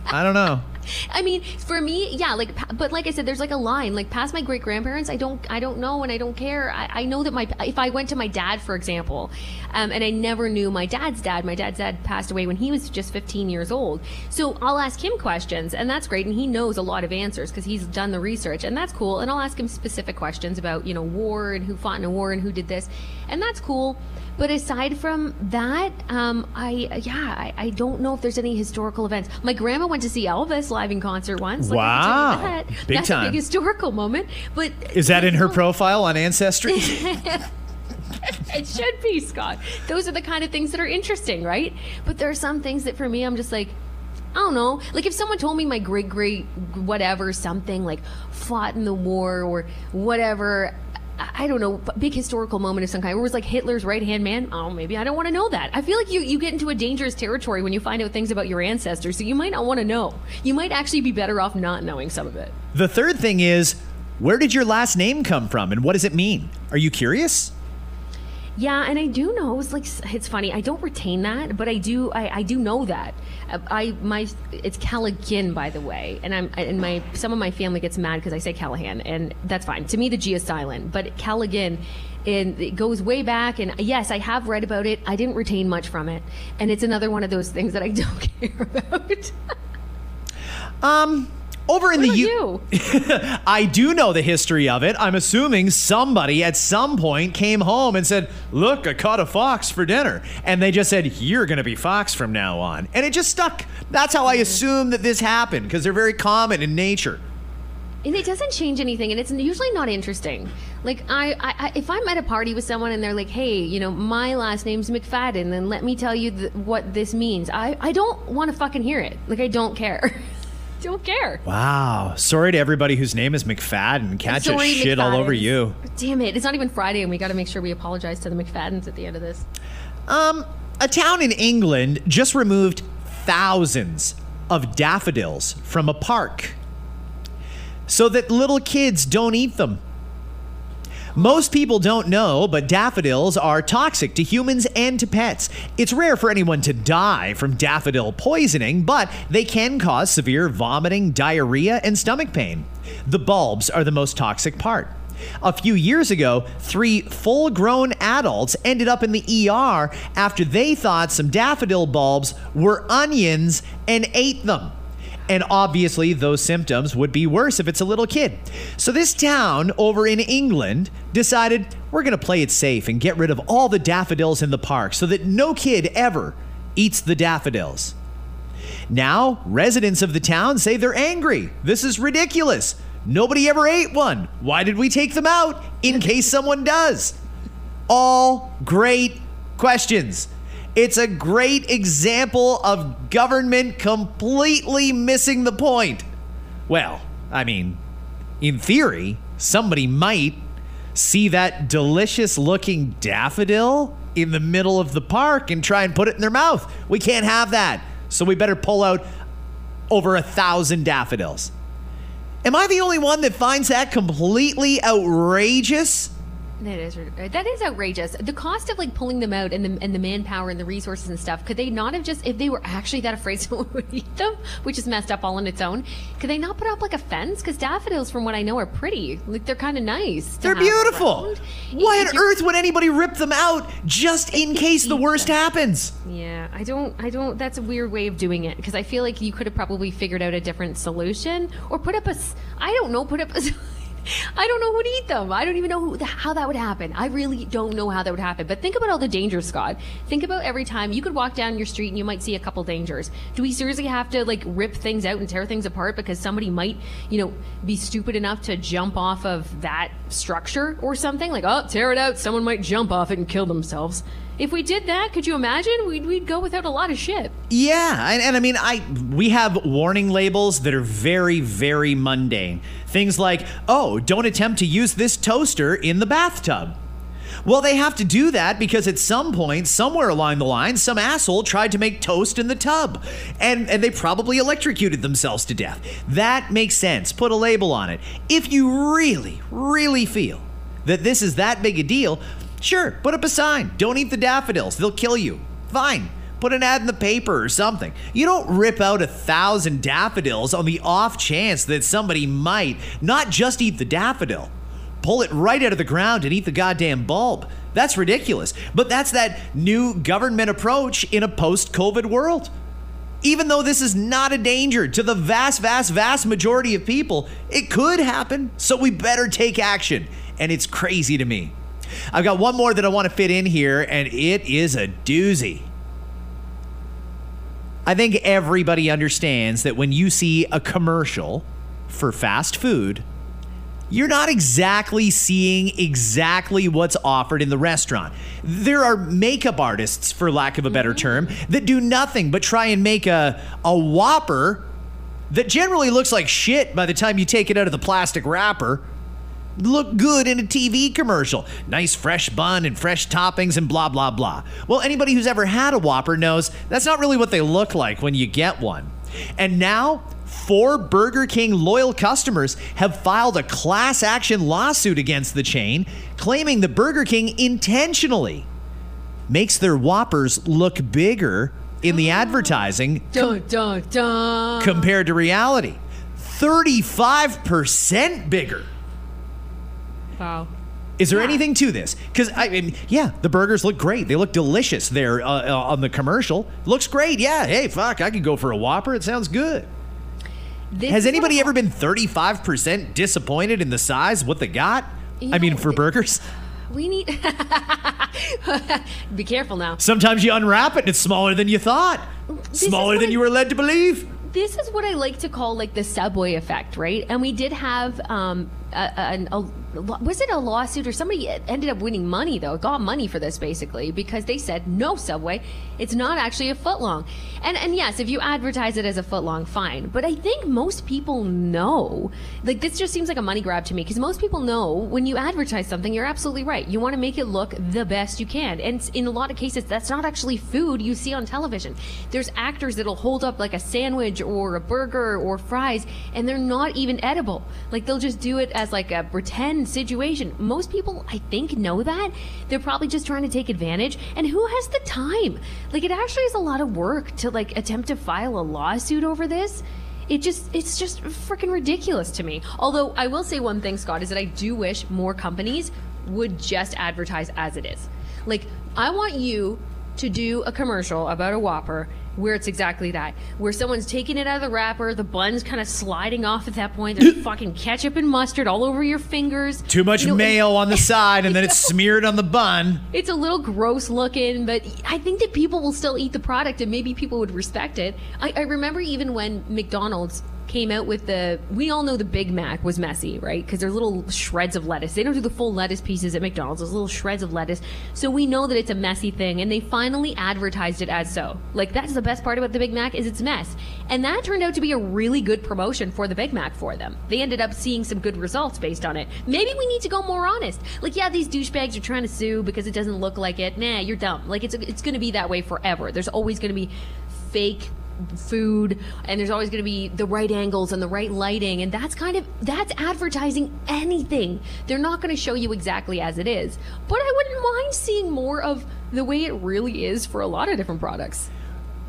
I don't know. I mean, for me, yeah, like, but like I said, there's like a line, like past my great grandparents, I don't, I don't know, and I don't care. I, I know that my, if I went to my dad, for example, um, and I never knew my dad's dad, my dad's dad passed away when he was just 15 years old. So I'll ask him questions, and that's great, and he knows a lot of answers because he's done the research, and that's cool. And I'll ask him specific questions about, you know, war and who fought in a war and who did this, and that's cool. But aside from that, um, I yeah, I, I don't know if there's any historical events. My grandma went to see Elvis live in concert once. Like, I can tell you Wow. that. Big That's a time. big historical moment. But Is that in her profile on Ancestry? it should be, Scott. Those are the kind of things that are interesting, right? But there are some things that for me, I'm just like, I don't know. Like if someone told me my great great whatever something like fought in the war or whatever. I don't know, big historical moment of some kind. It was like Hitler's right hand man. Oh, maybe I don't want to know that. I feel like you, you get into a dangerous territory when you find out things about your ancestors. So you might not want to know. You might actually be better off not knowing some of it. the third thing is, where did your last name come from and what does it mean? Are you curious? Yeah, and I do know it's like it's funny. I don't retain that, but I do. I, I do know that. Uh, I my it's Callaghan, by the way, and I'm and my some of my family gets mad because I say Callahan, and that's fine. To me, the G is silent, but Callaghan. And it goes way back, and yes, I have read about it. I didn't retain much from it, and it's another one of those things that I don't care about. Um, over in What the U, I do know the history of it. I'm assuming somebody at some point came home and said, "Look, I caught a fox for dinner," and they just said, "You're going to be fox from now on," and it just stuck. That's how I mm. assume that this happened because they're very common in nature. And it doesn't change anything, and it's usually not interesting. Like I, I, I if I'm at a party with someone and they're like, "Hey, you know, my last name's McFadden," then let me tell you th- what this means. I, I don't want to fucking hear it. Like I don't care. don't care. Wow. Sorry to everybody whose name is McFadden. Catch a Sorry, shit all over you. Damn it! It's not even Friday, and we got to make sure we apologize to the McFaddens at the end of this. Um, a town in England just removed thousands of daffodils from a park so that little kids don't eat them. Most people don't know, but daffodils are toxic to humans and to pets. It's rare for anyone to die from daffodil poisoning, but they can cause severe vomiting, diarrhea, and stomach pain. The bulbs are the most toxic part. A few years ago, three full grown adults ended up in the ER after they thought some daffodil bulbs were onions and ate them. And obviously, those symptoms would be worse if it's a little kid. So, this town over in England decided we're going to play it safe and get rid of all the daffodils in the park so that no kid ever eats the daffodils. Now, residents of the town say they're angry. This is ridiculous. Nobody ever ate one. Why did we take them out in case someone does? All great questions. It's a great example of government completely missing the point. Well, I mean, in theory, somebody might see that delicious looking daffodil in the middle of the park and try and put it in their mouth. We can't have that. So we better pull out over a thousand daffodils. Am I the only one that finds that completely outrageous? That is uh, that is outrageous. The cost of like pulling them out and the and the manpower and the resources and stuff. Could they not have just if they were actually that afraid someone would eat them, which is messed up all on its own? Could they not put up like a fence? Because daffodils, from what I know, are pretty. Like they're kind of nice. They're beautiful. around. Why on earth would anybody rip them out just in case the worst happens? Yeah, I don't. I don't. That's a weird way of doing it because I feel like you could have probably figured out a different solution or put up a. I don't know. Put up a. I don't know who'd eat them. I don't even know who, how that would happen. I really don't know how that would happen. But think about all the dangers, Scott. Think about every time you could walk down your street and you might see a couple dangers. Do we seriously have to like rip things out and tear things apart because somebody might, you know, be stupid enough to jump off of that structure or something? Like, oh, tear it out. Someone might jump off it and kill themselves. If we did that, could you imagine? We'd, we'd go without a lot of shit. Yeah, and, and I mean, I we have warning labels that are very, very mundane. Things like, "Oh, don't attempt to use this toaster in the bathtub." Well, they have to do that because at some point, somewhere along the line, some asshole tried to make toast in the tub, and and they probably electrocuted themselves to death. That makes sense. Put a label on it. If you really, really feel that this is that big a deal, Sure, put up a sign. Don't eat the daffodils, they'll kill you. Fine. Put an ad in the paper or something. You don't rip out a thousand daffodils on the off chance that somebody might not just eat the daffodil, pull it right out of the ground and eat the goddamn bulb. That's ridiculous. But that's that new government approach in a post COVID world. Even though this is not a danger to the vast, vast, vast majority of people, it could happen. So we better take action. And it's crazy to me. I've got one more that I want to fit in here, and it is a doozy. I think everybody understands that when you see a commercial for fast food, you're not exactly seeing exactly what's offered in the restaurant. There are makeup artists, for lack of a better mm-hmm. term, that do nothing but try and make a, a Whopper that generally looks like shit by the time you take it out of the plastic wrapper look good in a TV commercial. Nice fresh bun and fresh toppings and blah, blah, blah. Well, anybody who's ever had a Whopper knows that's not really what they look like when you get one. And now, four Burger King loyal customers have filed a class action lawsuit against the chain, claiming the Burger King intentionally makes their Whoppers look bigger in the advertising Dun, dun, dun. compared to reality. 35% bigger. Wow. Is there Yeah. anything to this? Because I mean, yeah, the burgers look great. They look delicious there uh, uh, on the commercial. Looks great. Yeah. Hey, fuck, I could go for a Whopper. It sounds good. This Has anybody ever been thirty-five percent disappointed in the size what they got? You I mean, for th- burgers. We need. Be careful now. Sometimes you unwrap it and it's smaller than you thought. This Smaller than I- you were led to believe. This is what I like to call like the subway effect, right? And we did have um, a, a, a was it a lawsuit or somebody ended up winning money though? Got money for this basically because they said no subway, it's not actually a foot long. And and yes, if you advertise it as a foot long, fine. But I think most people know. Like this just seems like a money grab to me because most people know when you advertise something, you're absolutely right. You want to make it look the best you can, and in a lot of cases, that's not actually food you see on television. There's actors that'll hold up like a sandwich or a burger or fries, and they're not even edible. Like they'll just do it as like a pretend situation. Most people, I think, know that. They're probably just trying to take advantage. And who has the time? Like it actually is a lot of work to like attempt to file a lawsuit over this. It just it's just freaking ridiculous to me. Although I will say one thing, Scott, is that I do wish more companies would just advertise as it is. Like I want you to do a commercial about a Whopper where it's exactly that. Where someone's taking it out of the wrapper, the bun's kind of sliding off at that point, there's fucking ketchup and mustard all over your fingers. Too much You know, mayo on the side, and then it's smeared on the bun. it's a little gross looking, but I think that people will still eat the product and maybe people would respect it. I, I remember even when McDonald's came out with the, we all know the Big Mac was messy, right? Because there's little shreds of lettuce. They don't do the full lettuce pieces at McDonald's, there's little shreds of lettuce. So we know that it's a messy thing, and they finally advertised it as so. Like, that's the best part about the Big Mac is its mess. And that turned out to be a really good promotion for the Big Mac for them. They ended up seeing some good results based on it. Maybe we need to go more honest. Like, yeah, these douchebags are trying to sue because it doesn't look like it. Nah, you're dumb. Like, it's it's going to be that way forever. There's always going to be fake food and there's always going to be the right angles and the right lighting and that's kind of that's advertising anything. They're not going to show you exactly as it is. But i wouldn't mind seeing more of the way it really is for a lot of different products.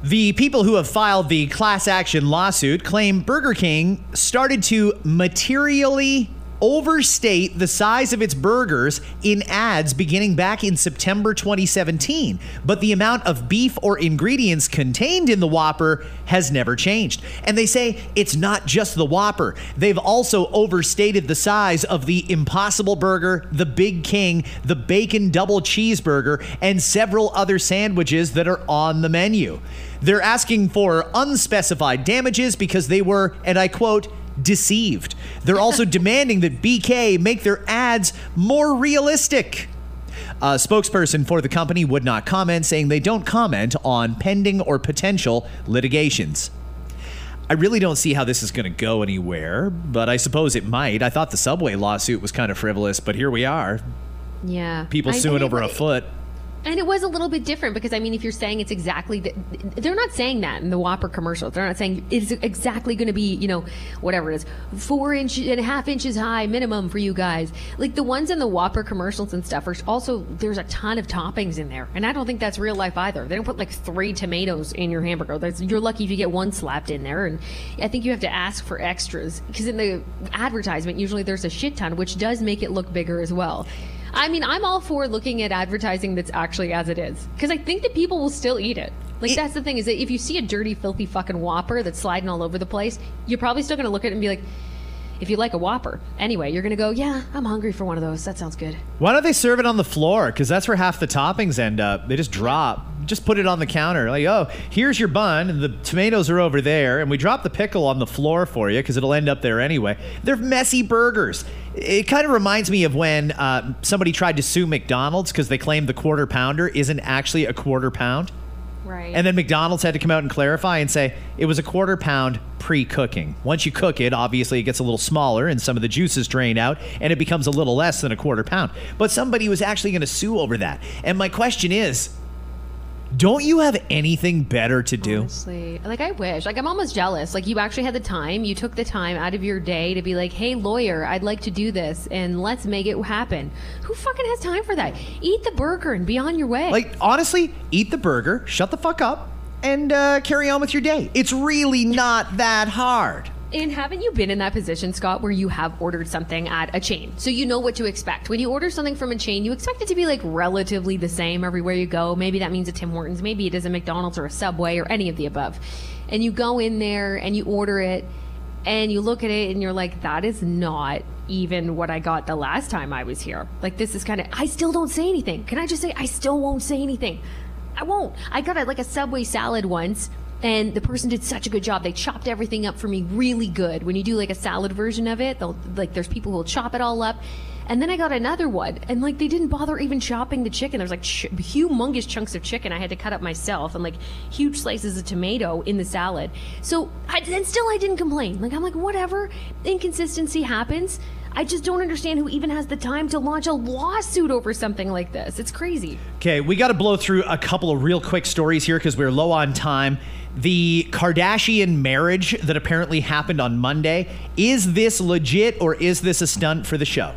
The people who have filed the class action lawsuit claim Burger King started to materially overstate the size of its burgers in ads beginning back in September 2017. But the amount of beef or ingredients contained in the Whopper has never changed. And they say it's not just the Whopper. They've also overstated the size of the Impossible Burger, the Big King, the Bacon Double Cheeseburger, and several other sandwiches that are on the menu. They're asking for unspecified damages because they were, and I quote, deceived. They're also demanding that BK make their ads more realistic. A spokesperson for the company would not comment, saying they don't comment on pending or potential litigations. I really don't see how this is going to go anywhere, but I suppose it might. I thought the Subway lawsuit was kind of frivolous, but here we are. yeah People I- suing over a foot. And it was a little bit different because I mean, if you're saying it's exactly, the, they're not saying that in the Whopper commercials. They're not saying it's exactly going to be, you know, whatever it is, four inch and a half inches high minimum for you guys. Like the ones in the Whopper commercials and stuff are also there's a ton of toppings in there, and I don't think that's real life either. They don't put like three tomatoes in your hamburger. You're lucky if you get one slapped in there, and I think you have to ask for extras because in the advertisement usually there's a shit ton, which does make it look bigger as well. I mean, I'm all for looking at advertising that's actually as it is because I think that people will still eat it. Like that's the thing is that if you see a dirty, filthy fucking Whopper that's sliding all over the place, you're probably still gonna look at it and be like, if you like a Whopper, anyway, you're gonna go, yeah, I'm hungry for one of those. That sounds good. Why don't they serve it on the floor? Because that's where half the toppings end up. They just drop. Just put it on the counter. Like, oh, here's your bun, and the tomatoes are over there, and we drop the pickle on the floor for you because it'll end up there anyway. They're messy burgers. It kind of reminds me of when uh, somebody tried to sue McDonald's because they claimed the quarter pounder isn't actually a quarter pound. Right. And then McDonald's had to come out and clarify and say it was a quarter pound pre cooking. Once you cook it, obviously it gets a little smaller and some of the juices drain out and it becomes a little less than a quarter pound. But somebody was actually going to sue over that. And my question is don't you have anything better to do? Honestly, like I wish. Like I'm almost jealous. Like you actually had the time. You took the time out of your day to be like, "Hey, lawyer, I'd like to do this, and let's make it happen." Who fucking has time for that? Eat the burger and be on your way. Like, honestly, eat the burger, shut the fuck up, and uh, carry on with your day. It's really not that hard. And haven't you been in that position, Scott, where you have ordered something at a chain? So you know what to expect. When you order something from a chain, you expect it to be like relatively the same everywhere you go. Maybe that means a Tim Hortons, maybe it is a McDonald's or a Subway or any of the above. And you go in there and you order it and you look at it and you're like, that is not even what I got the last time I was here. Like, this is kind of, I still don't say anything. Can I just say, I still won't say anything? I won't. I got a, like a Subway salad once and the person did such a good job. They chopped everything up for me really good. When you do like a salad version of it, they'll like there's people who'll chop it all up. And then I got another one, and like they didn't bother even chopping the chicken. There's like ch- humongous chunks of chicken I had to cut up myself, and like huge slices of tomato in the salad. So, I, and still I didn't complain. Like I'm like whatever, inconsistency happens. I just don't understand who even has the time to launch a lawsuit over something like this. It's crazy. Okay, we got to blow through a couple of real quick stories here because we're low on time. The Kardashian marriage that apparently happened on Monday is this legit or is this a stunt for the show?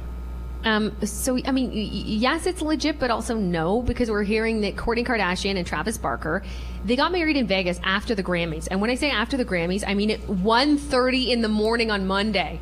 Um, so I mean, yes, it's legit, but also no, because we're hearing that Kourtney Kardashian and Travis Barker, they got married in Vegas after the Grammys. And when I say after the Grammys, I mean at 1.30 in the morning on Monday.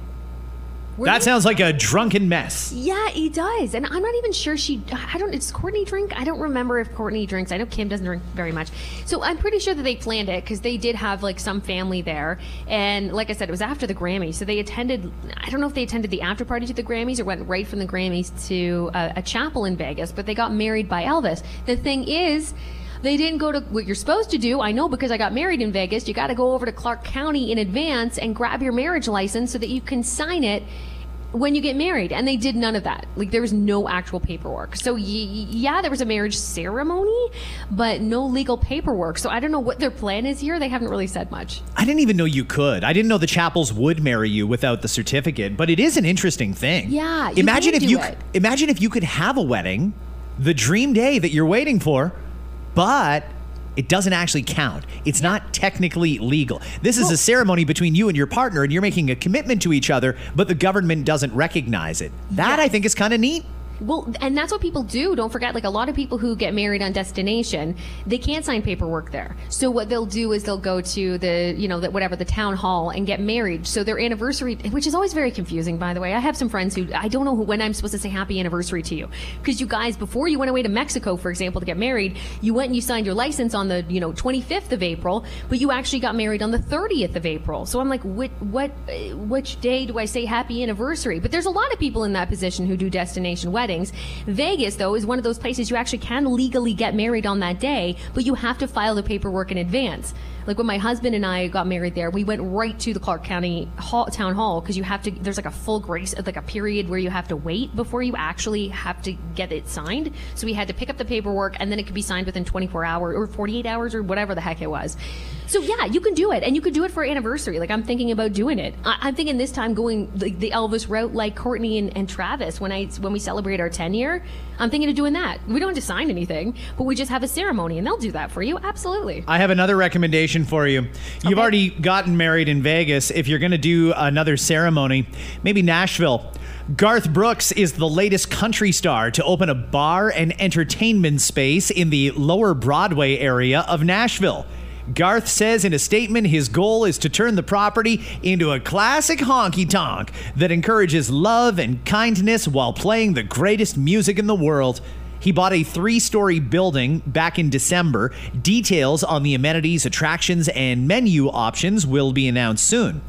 That sounds like a drunken mess. Yeah, it does. And I'm not even sure she. I don't. Does Kourtney drink? I don't remember if Kourtney drinks. I know Kim doesn't drink very much. So I'm pretty sure that they planned it because they did have like some family there. And like I said, it was after the Grammys. So they attended. I don't know if they attended the after party to the Grammys or went right from the Grammys to a, a chapel in Vegas. But they got married by Elvis. The thing is. They didn't go to what you're supposed to do. I know because I got married in Vegas. You got to go over to Clark County in advance and grab your marriage license so that you can sign it when you get married and they did none of that like there was no actual paperwork so y- yeah there was a marriage ceremony but no legal paperwork so i don't know what their plan is here they haven't really said much I didn't even know you could. I didn't know the chapels would marry you without the certificate, but it is an interesting thing. Yeah, imagine if you it. imagine if you could have a wedding, the dream day that you're waiting for, but it doesn't actually count. It's not technically legal. This is a ceremony between you and your partner, and you're making a commitment to each other, but the government doesn't recognize it. That I think is kind of neat. Well, and that's what people do. Don't forget, like a lot of people who get married on destination, they can't sign paperwork there. So what they'll do is they'll go to the, you know, the, whatever the town hall and get married. So their anniversary, which is always very confusing, by the way. I have some friends who I don't know who, when I'm supposed to say happy anniversary to you because you guys, before you went away to Mexico, for example, to get married, you went and you signed your license on the, you know, 25th of April, but you actually got married on the 30th of April. So I'm like, what, what, which day do I say happy anniversary? But there's a lot of people in that position who do destination weddings. Vegas, though, is one of those places you actually can legally get married on that day, but you have to file the paperwork in advance. Like when my husband and I got married there, we went right to the Clark County hall, town hall because you have to. There's like a full grace, like a period where you have to wait before you actually have to get it signed. So we had to pick up the paperwork, and then it could be signed within 24 hours or 48 hours or whatever the heck it was. So yeah, you can do it, and you could do it for anniversary. Like I'm thinking about doing it. I, I'm thinking this time going like the Elvis route, like Kourtney and, and Travis when I when we celebrate our 10 year, I'm thinking of doing that. We don't have to sign anything, but we just have a ceremony and they'll do that for you. Absolutely. I have another recommendation for you. You've Okay. already gotten married in Vegas. If you're going to do another ceremony, maybe Nashville. Garth Brooks is the latest country star to open a bar and entertainment space in the lower Broadway area of Nashville. Garth says in a statement his goal is to turn the property into a classic honky tonk that encourages love and kindness while playing the greatest music in the world. He bought a three story building back in December. Details on the amenities, attractions, and menu options will be announced soon.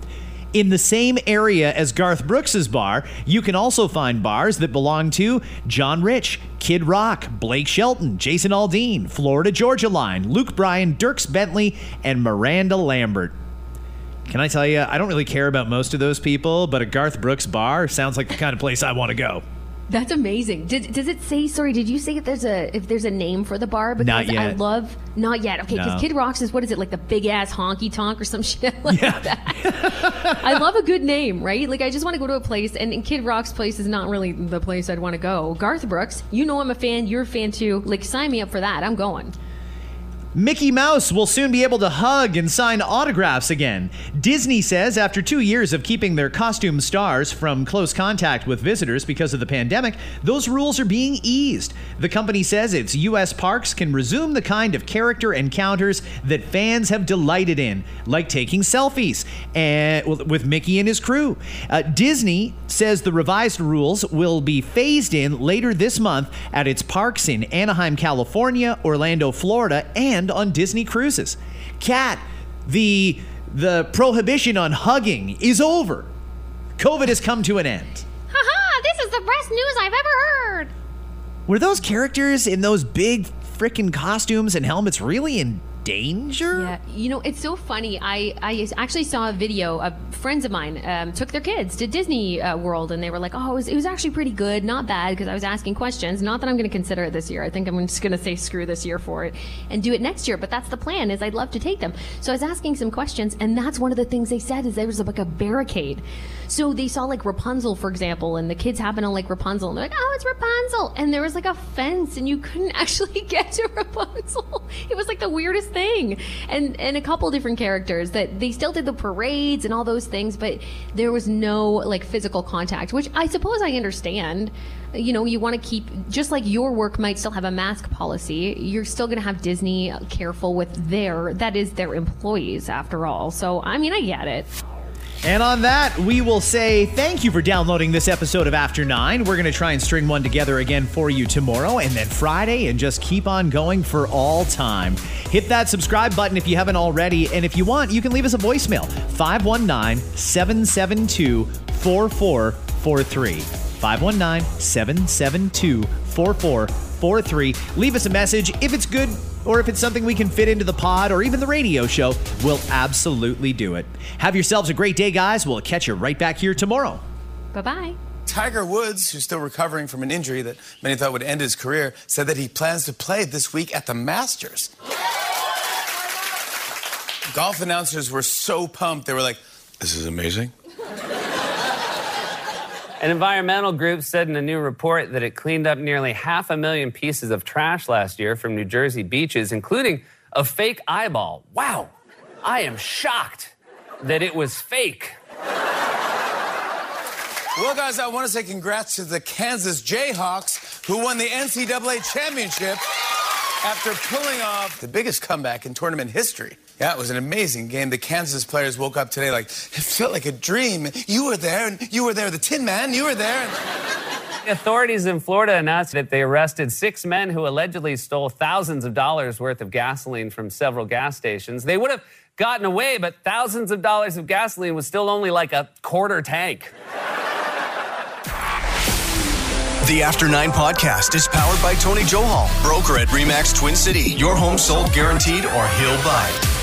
In the same area as Garth Brooks's bar, you can also find bars that belong to John Rich, Kid Rock, Blake Shelton, Jason Aldean, Florida Georgia Line, Luke Bryan, Dierks Bentley, and Miranda Lambert. Can I tell you, I don't really care about most of those people, but a Garth Brooks bar sounds like the kind of place I want to go. That's amazing. Did, does it say? Sorry, did you say if there's a if there's a name for the bar? Because Not I love not yet. Okay, because No. Kid Rocks is what is it like the big ass honky tonk or some shit like that. I love a good name, right? Like I just want to go to a place, and, and Kid Rock's place is not really the place I'd want to go. Garth Brooks, you know I'm a fan. You're a fan too. Like sign me up for that. I'm going. Mickey Mouse will soon be able to hug and sign autographs again. Disney says after two years of keeping their costume stars from close contact with visitors because of the pandemic, those rules are being eased. The company says its U.S. parks can resume the kind of character encounters that fans have delighted in, like taking selfies and, with Mickey and his crew. Uh, Disney says the revised rules will be phased in later this month at its parks in Anaheim, California, Orlando, Florida, and on Disney cruises. Kat, the the prohibition on hugging is over. COVID has come to an end. Haha! This is the best news I've ever heard. Were those characters in those big freaking costumes and helmets really in danger? Yeah, you know, it's so funny. I, I actually saw a video of friends of mine um, took their kids to Disney uh, World and they were like, oh, it was, it was actually pretty good, not bad, because I was asking questions. Not that I'm going to consider it this year. I think I'm just going to say screw this year for it and do it next year. But that's the plan is I'd love to take them. So I was asking some questions and that's one of the things they said is there was like a barricade. So they saw like Rapunzel, for example, and the kids happen to like Rapunzel and they're like, oh, it's Rapunzel. And there was like a fence and you couldn't actually get to Rapunzel. It was like the weirdest thing. And and a couple different characters that they still did the parades and all those things, but there was no like physical contact, which I suppose I understand. You know, you want to keep just like your work might still have a mask policy, you're still going to have Disney careful with their that is their employees after all. So, I mean, I get it. And on that, we will say thank you for downloading this episode of After Nine. We're going to try and string one together again for you tomorrow and then Friday and just keep on going for all time. Hit that subscribe button if you haven't already. And if you want, you can leave us a voicemail 519 772 4443. 519 772 4443. Leave us a message if it's good or if it's something we can fit into the pod or even the radio show. We'll absolutely do it. Have yourselves a great day, guys. We'll catch you right back here tomorrow. Bye bye. Tiger Woods, who's still recovering from an injury that many thought would end his career, said that he plans to play this week at the Masters. Golf announcers were so pumped, they were like, This is amazing. An environmental group said in a new report that it cleaned up nearly half a million pieces of trash last year from New Jersey beaches, including a fake eyeball. Wow, I am shocked that it was fake. Well, guys, I want to say congrats to the Kansas Jayhawks, who won the NCAA championship after pulling off the biggest comeback in tournament history. Yeah, it was an amazing game. The Kansas players woke up today like, it felt like a dream. You were there, and you were there. The Tin Man, you were there. And... Authorities in Florida announced that they arrested six men who allegedly stole thousands of dollars worth of gasoline from several gas stations. They would have gotten away, but thousands of dollars of gasoline was still only like a quarter tank. The After Nine podcast is powered by Tony Johal, broker at Remax Twin City. Your home sold guaranteed or he'll buy it.